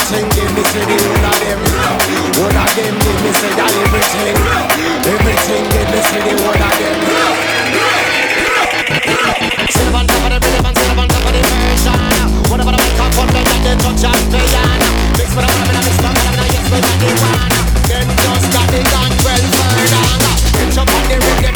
everything. Give me say the whole of them. Whole of them give me say that everything. Everything give me say the whole of them. Sit up on top of the rhythm and sit up on top of the version. Whatever the mic up on them, that they touch and piano. Mix with a woman, mix with a man, and yes, with a divan. Them just got the gun well further. Get your body ready, make a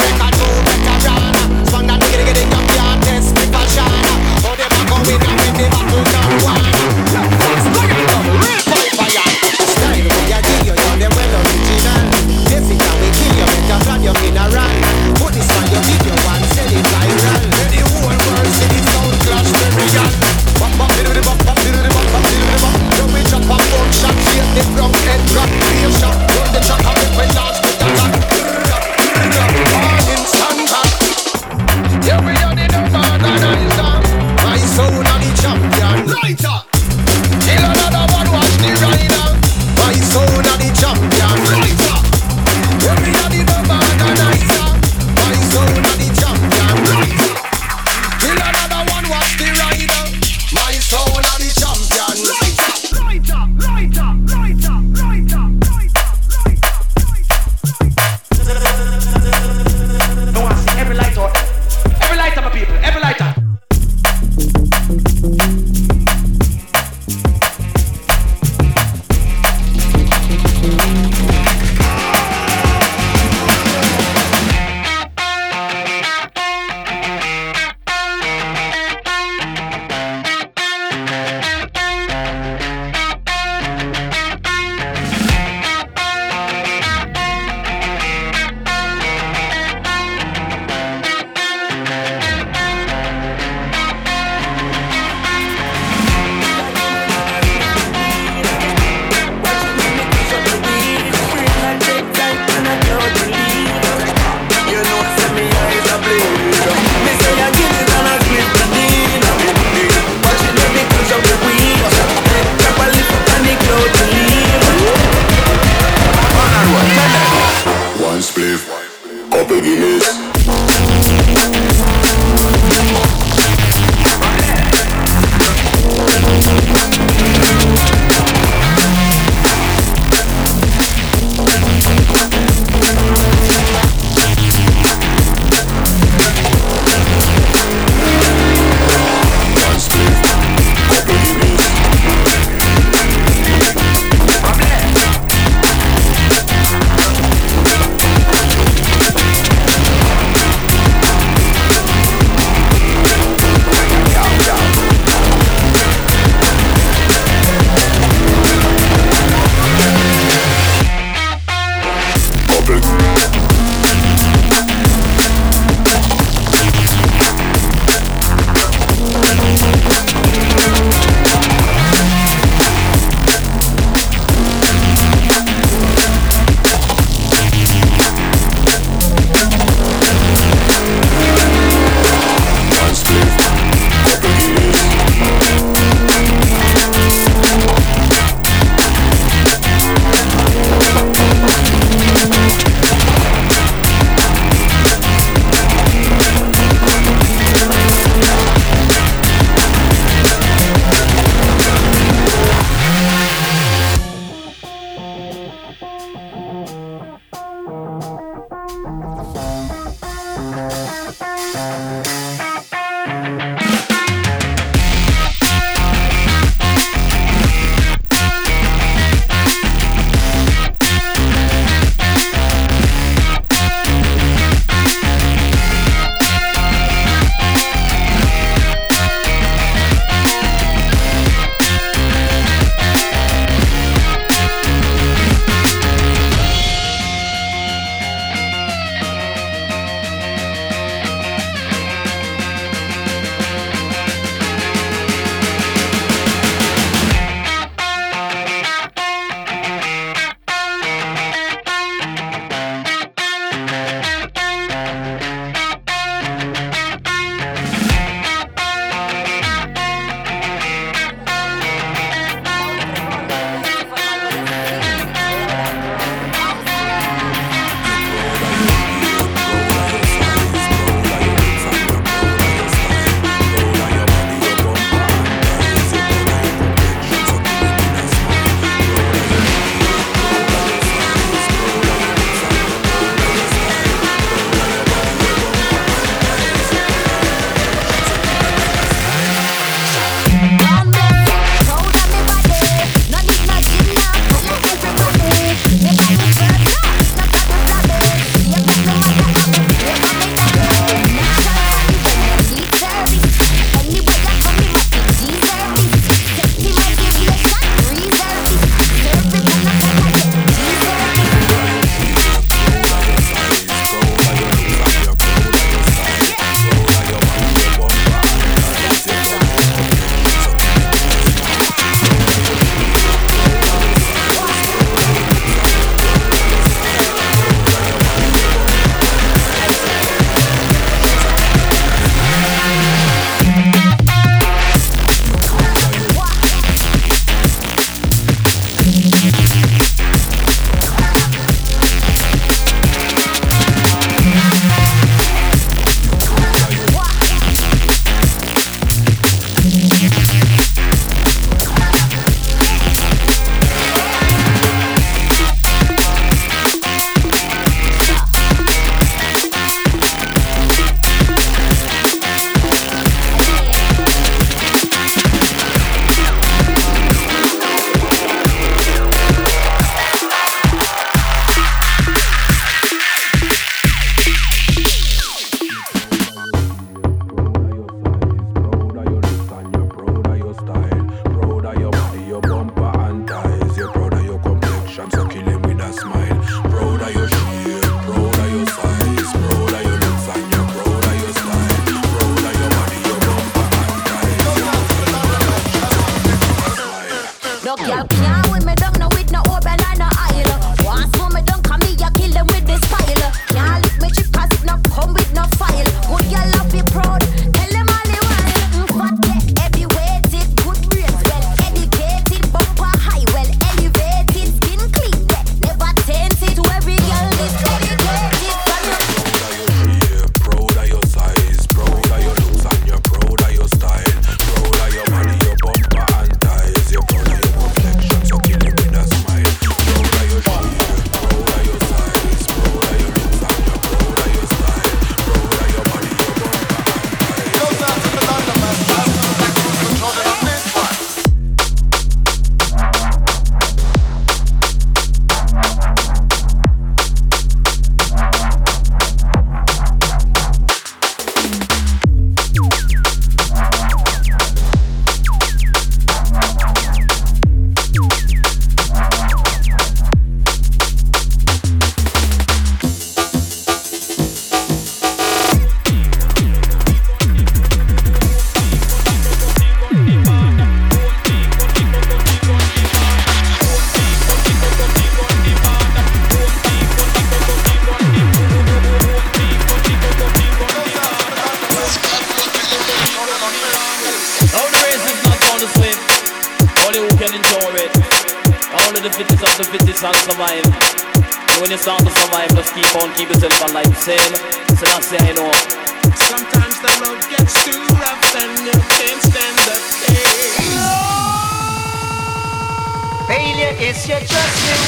get dressed in.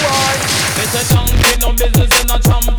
It's a donkey, no business in a tramp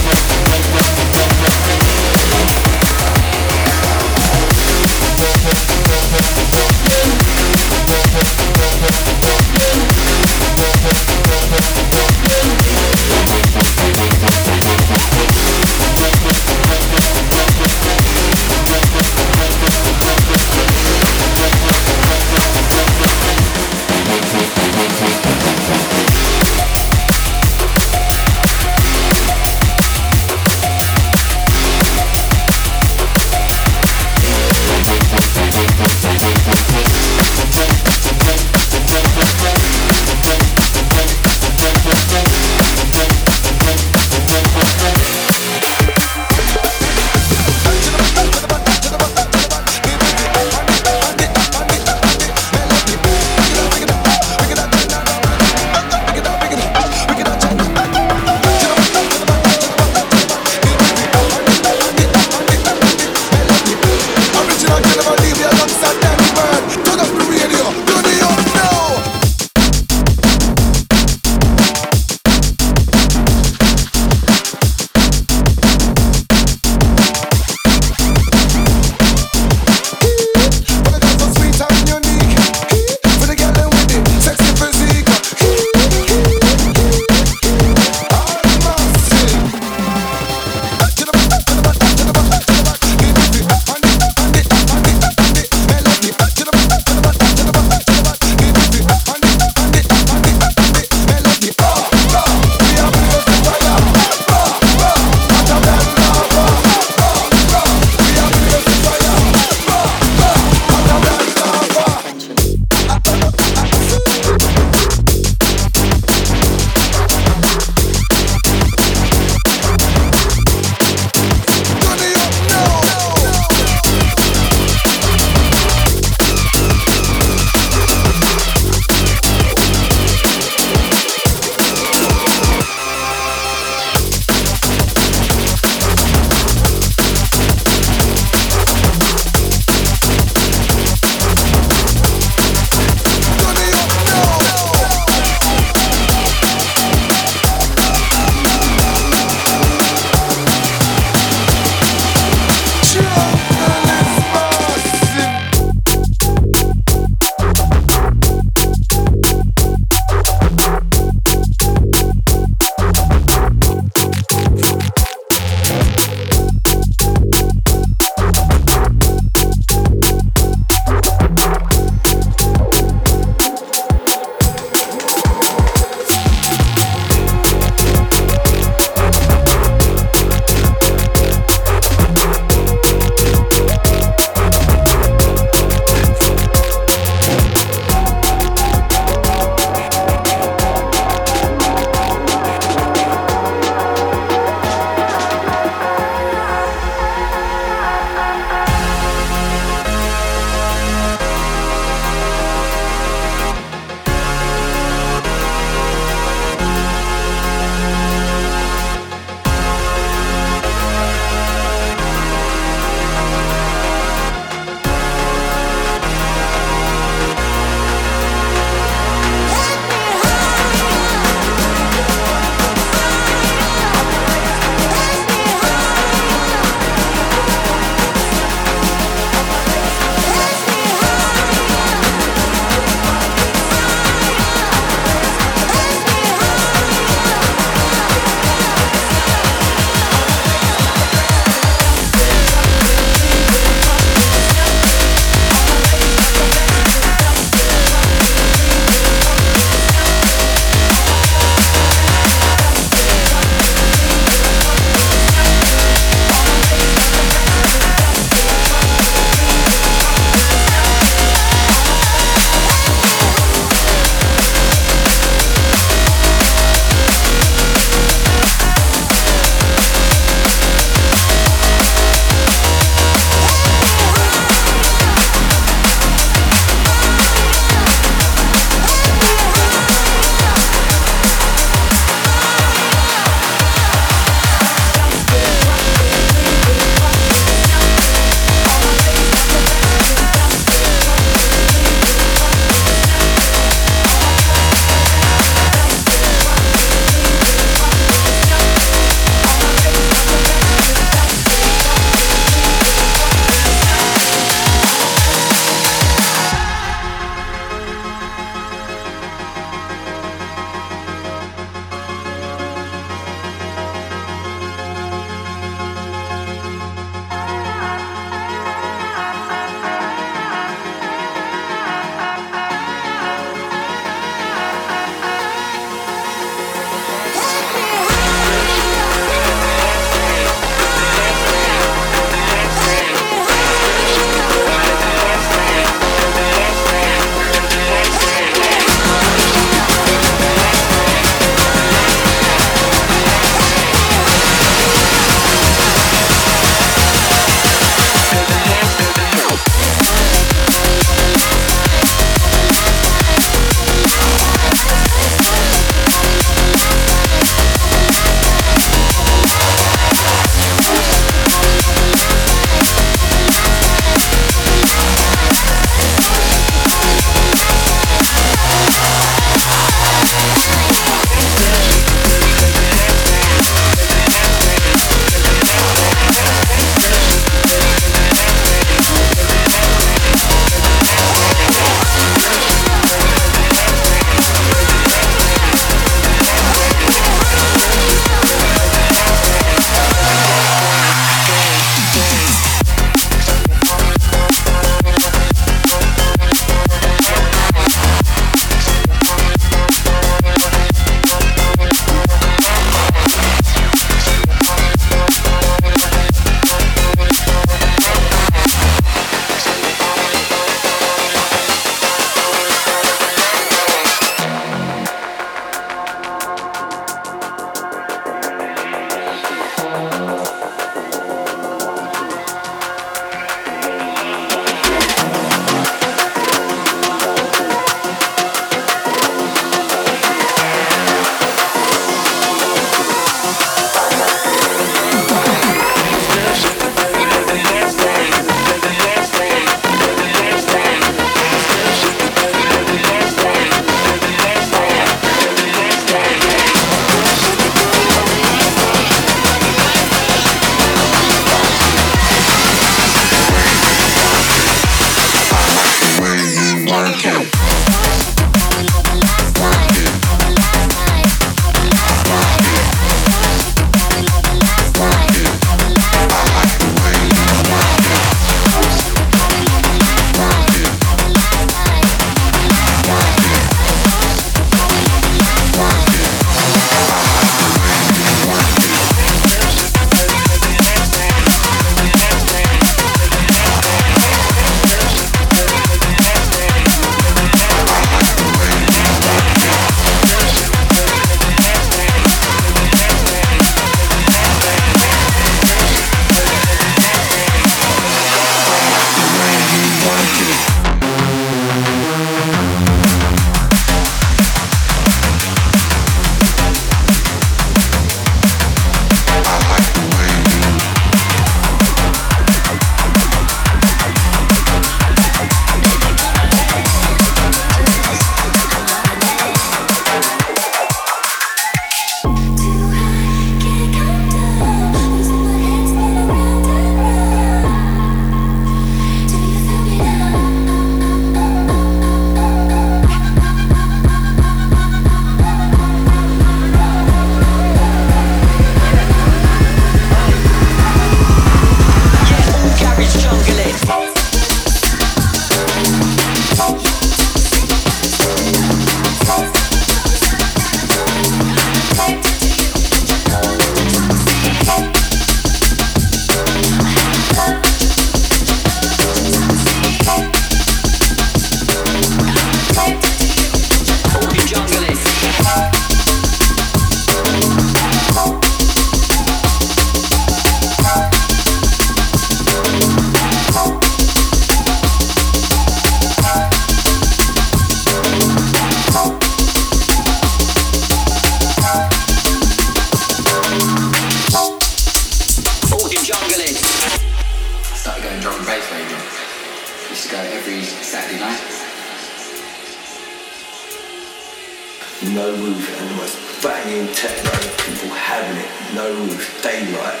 banging techno, people having it, no roof, daylight,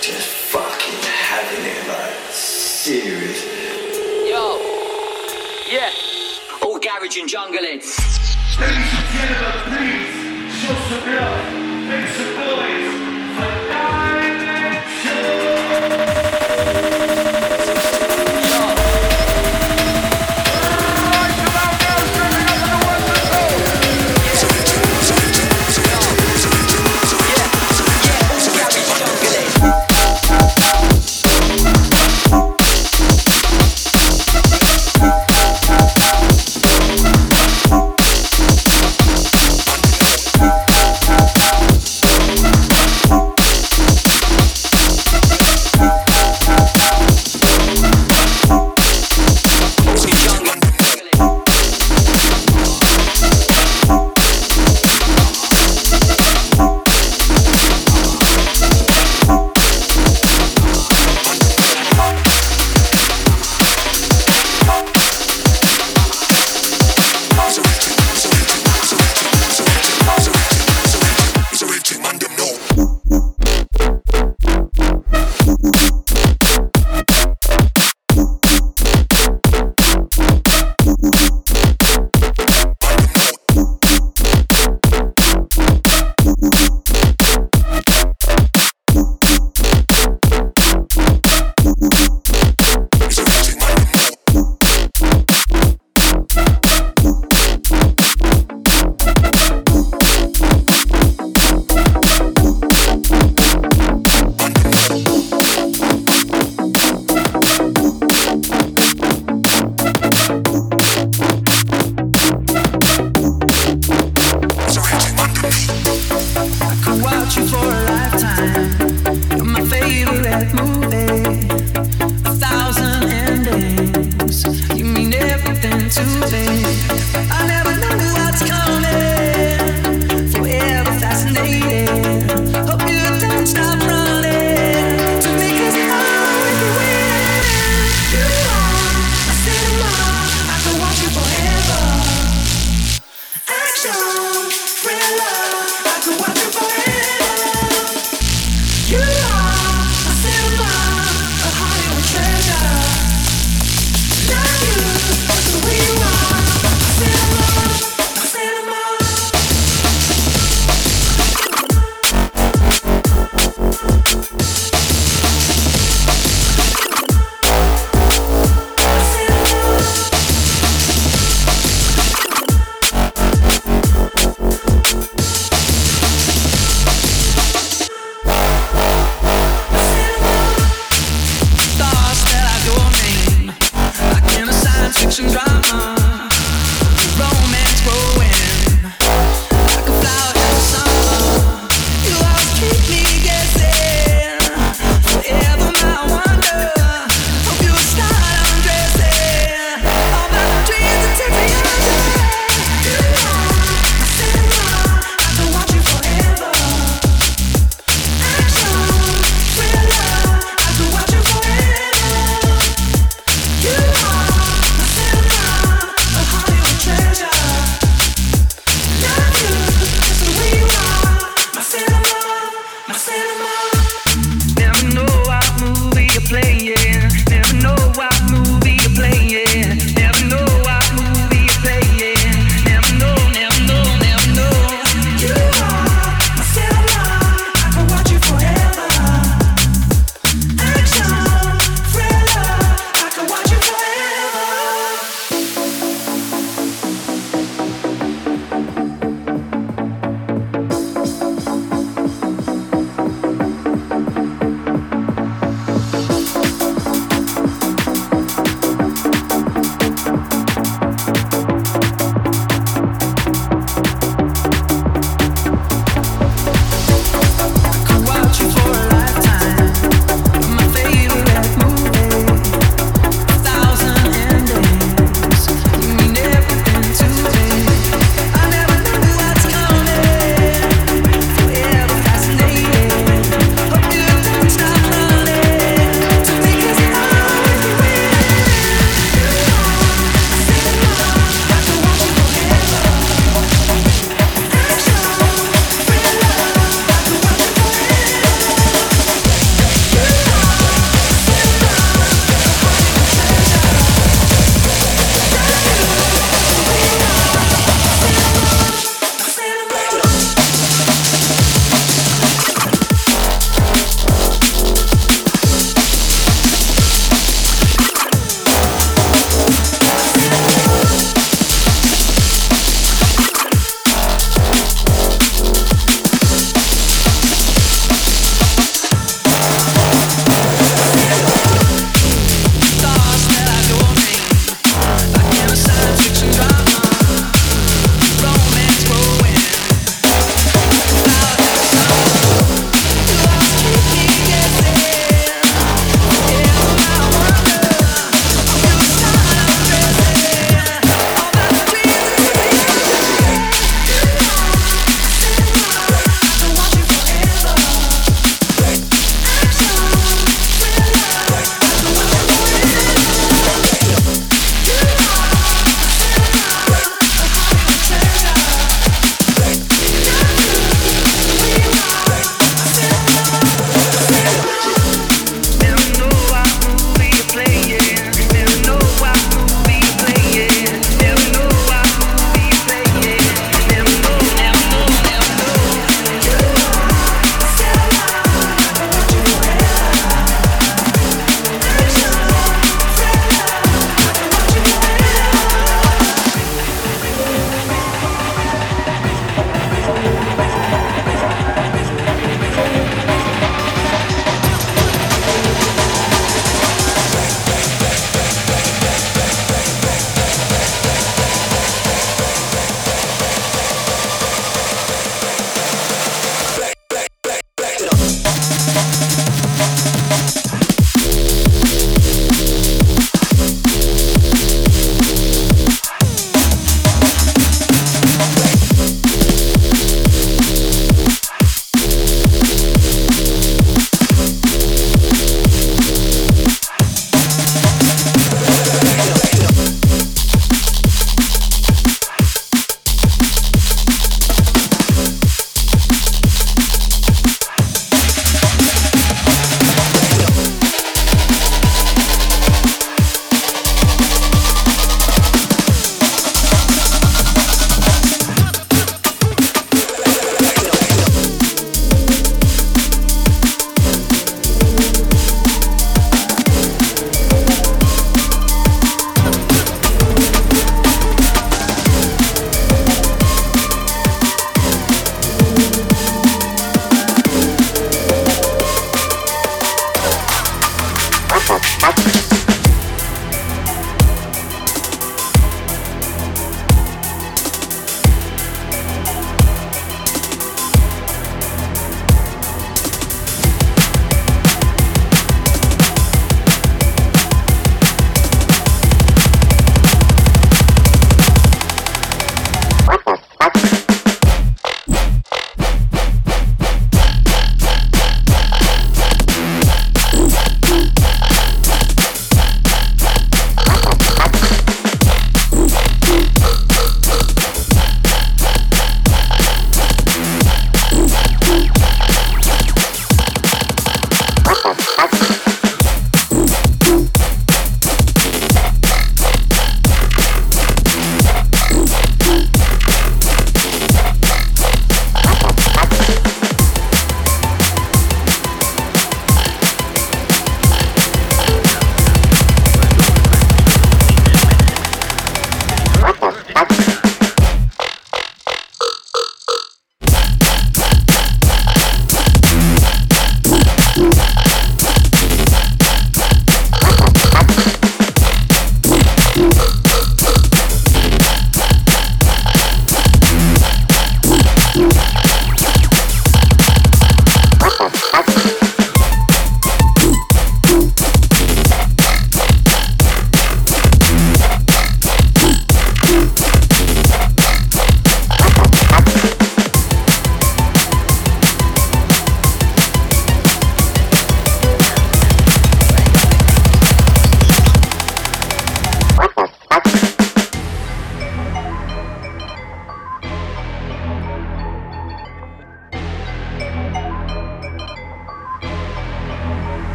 just fucking having it, like serious. Yo. Yeah. All garage and jungle heads.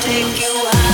Take you higher.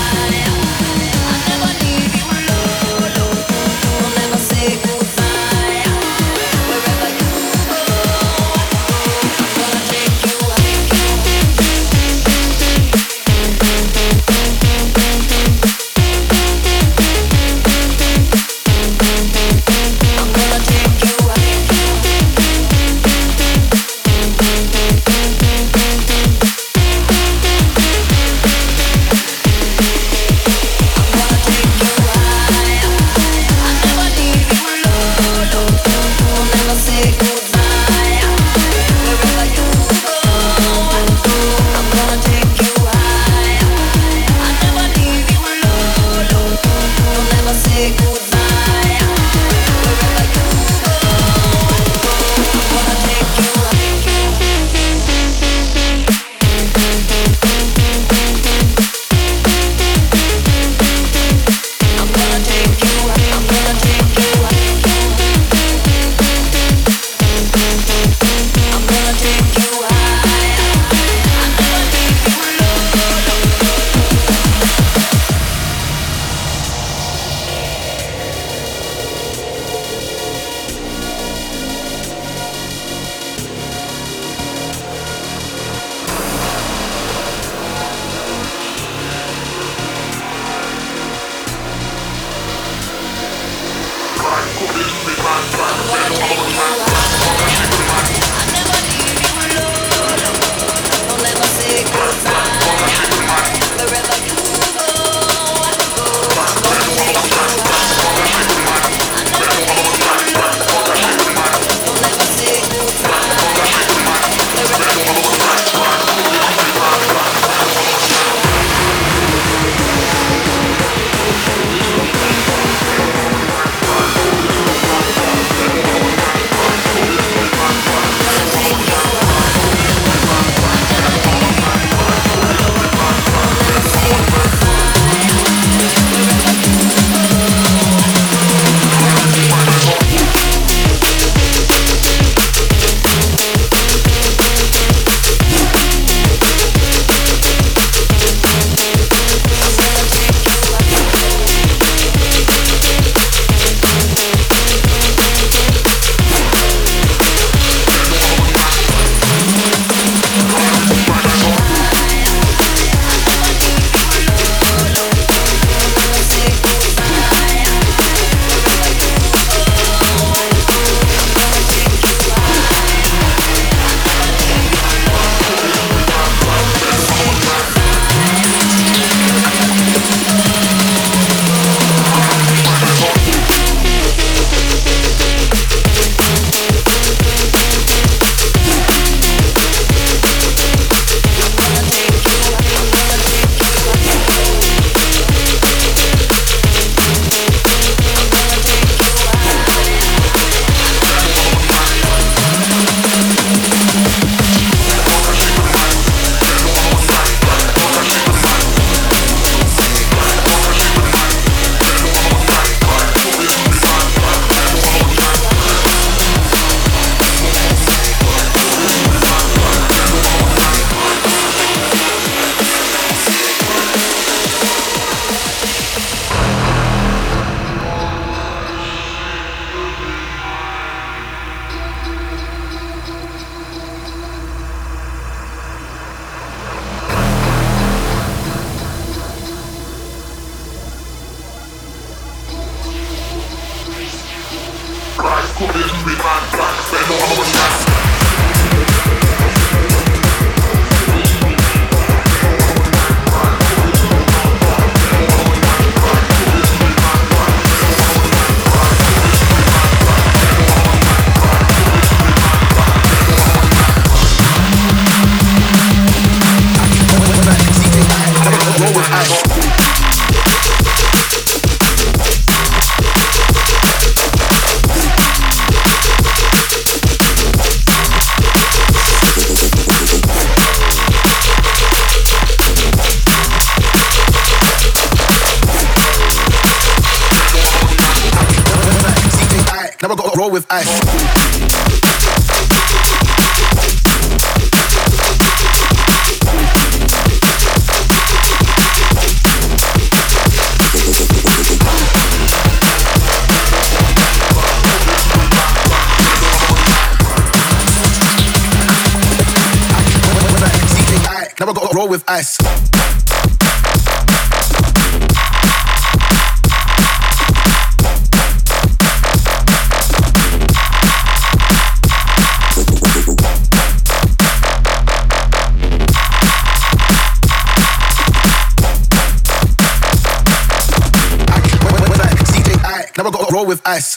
Roll with ice.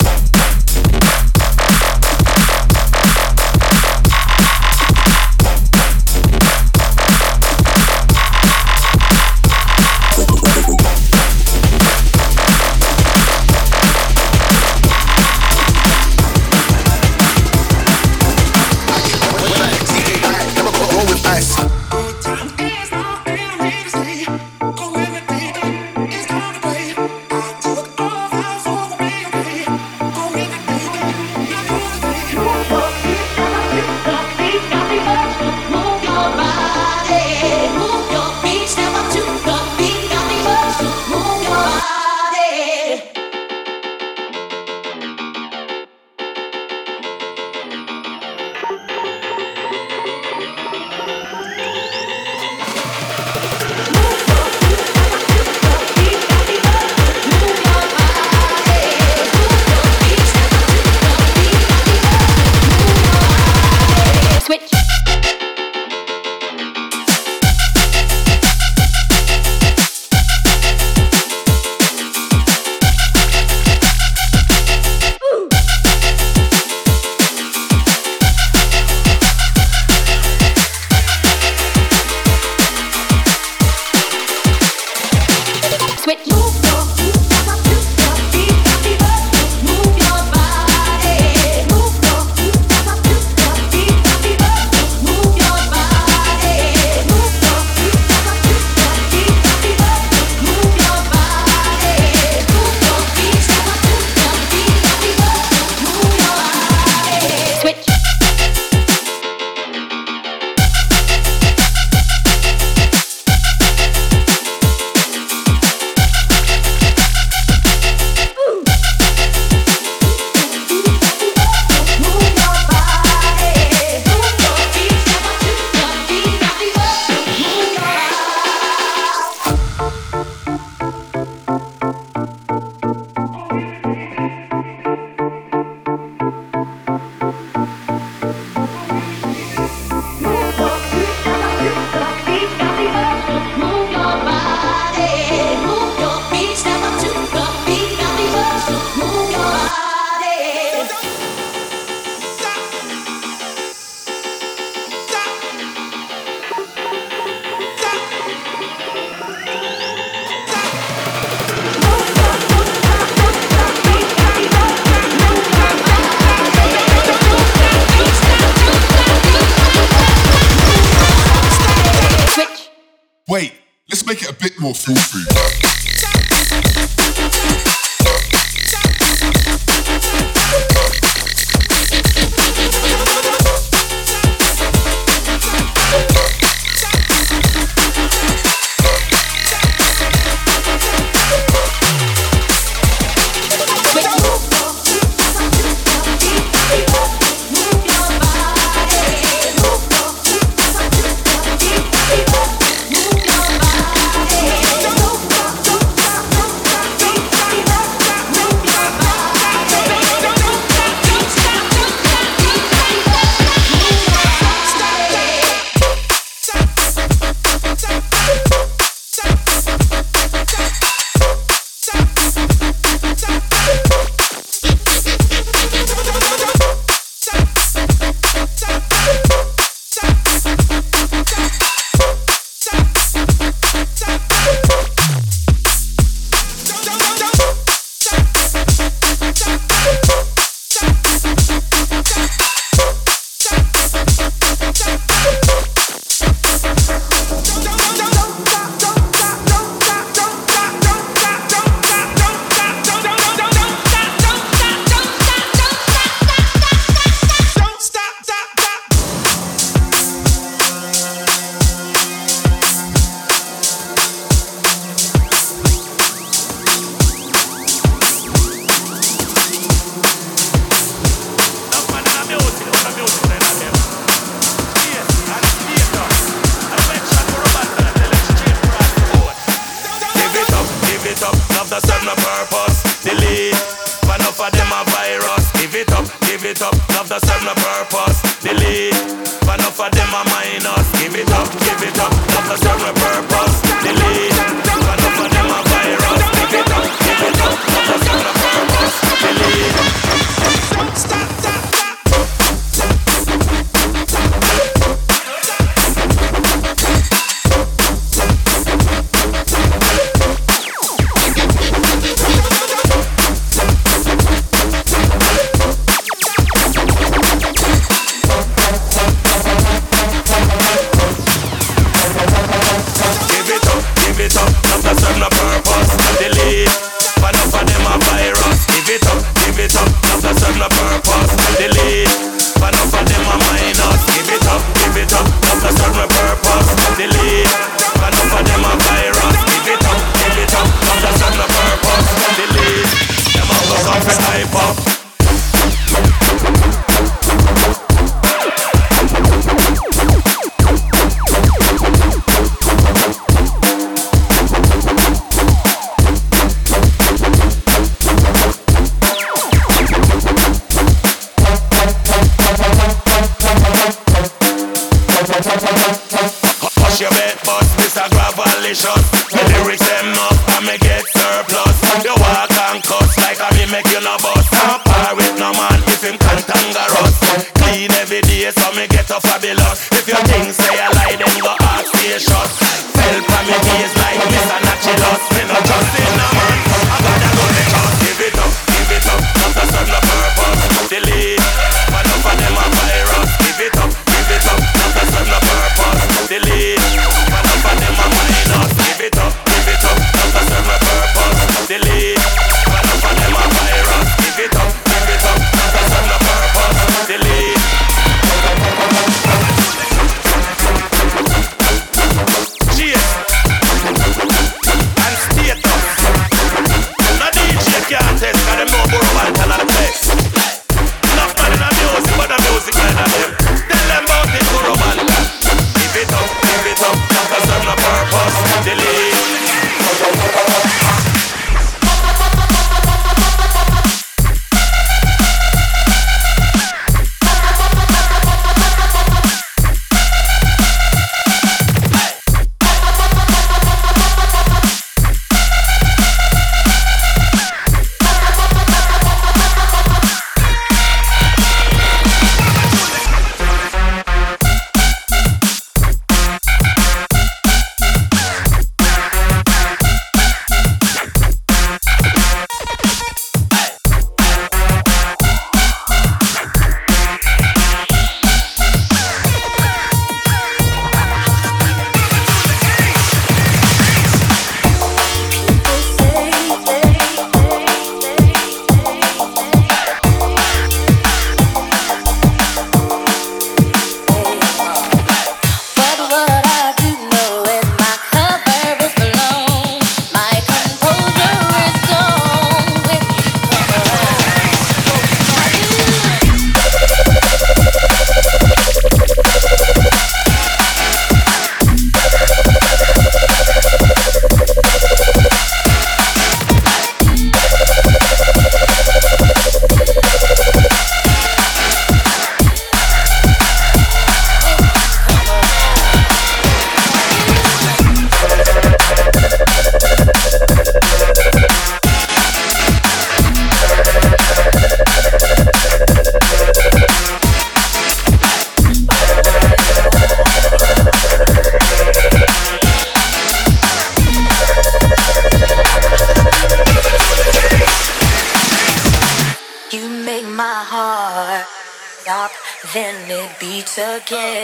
give it up, not a serve no purpose. Delete, but enough of them a virus. Give it up, give it up, not a serve no purpose. Delete, but enough of them a minus. Give it up, give it up, not a serve no purpose. Delete, but enough of them a virus. Give it up, give it up, not a serve no purpose. Delete, them all go off and hype up. Nation.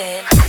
again.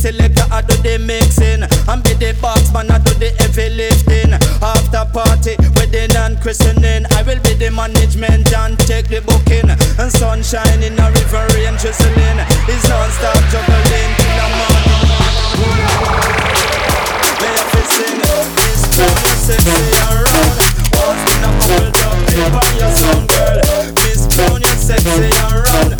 Selector, I do the mixing. And be the box man, I do the heavy lifting. After party, wedding and christening, I will be the management and take the booking. And sunshine in a river rain drizzling. It's non-stop juggling till the morning. May I fi sing this you sexy around. Once in a couple jumping on your sound, girl. Brown, you sexy. The the and the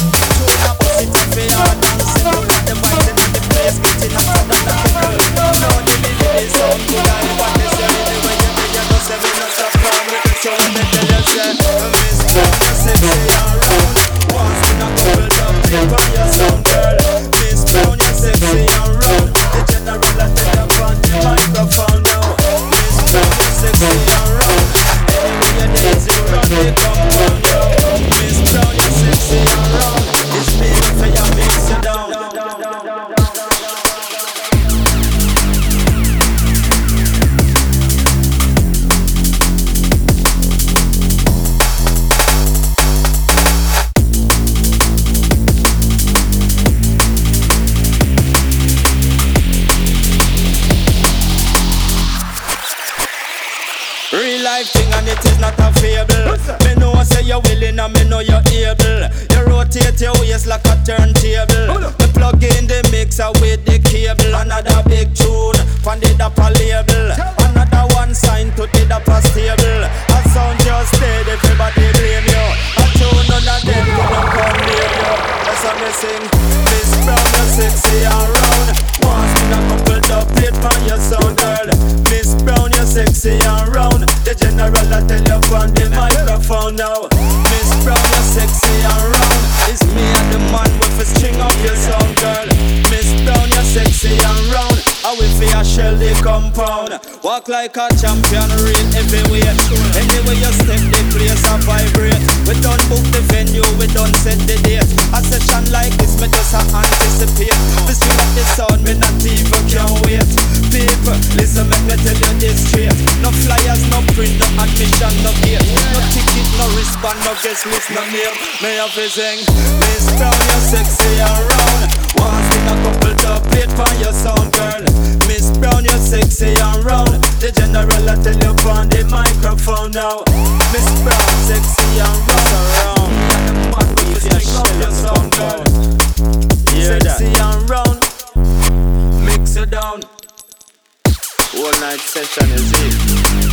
Real life thing and it is not a fable. Me know I say you're willing and me know you're able. You rotate your waist like a turntable. Me plug in the mixer with the cable. Another big tune from the dapper label. Another one sign to the dapper stable. A sound just dead, everybody blame you. A tune none of them gonna come near you. That's how me sing. Brown, you're sexy and round. Once in a couple dub plate on your sound, girl. Miss Brown, you're sexy and round. The general I tell you on the microphone now. Miss Brown, you're sexy and round. It's me and the man with a string up your sound, girl. Miss Brown, you're sexy and round. I will for your shell compound. Walk like a champion, real heavyweight. Anyway you step, the place a vibrate. We don't book the venue, we don't set the date. A session like this, me just a anticipate. This you like the sound, me not even can wait. People, listen, make me tell you this straight. No flyers, no print, no admission, no gate. No ticket, no wristband, no guest list, no name. Me sing, Miss Brown, you're sexy and round. Once in a couple dub plate for your sound, girl. Miss Brown, you're sexy and round. The general I tell you on the microphone now. Miss Brown, sexy and round. The man the string up your sound, girl. Sexy and round. Down. All night session is it.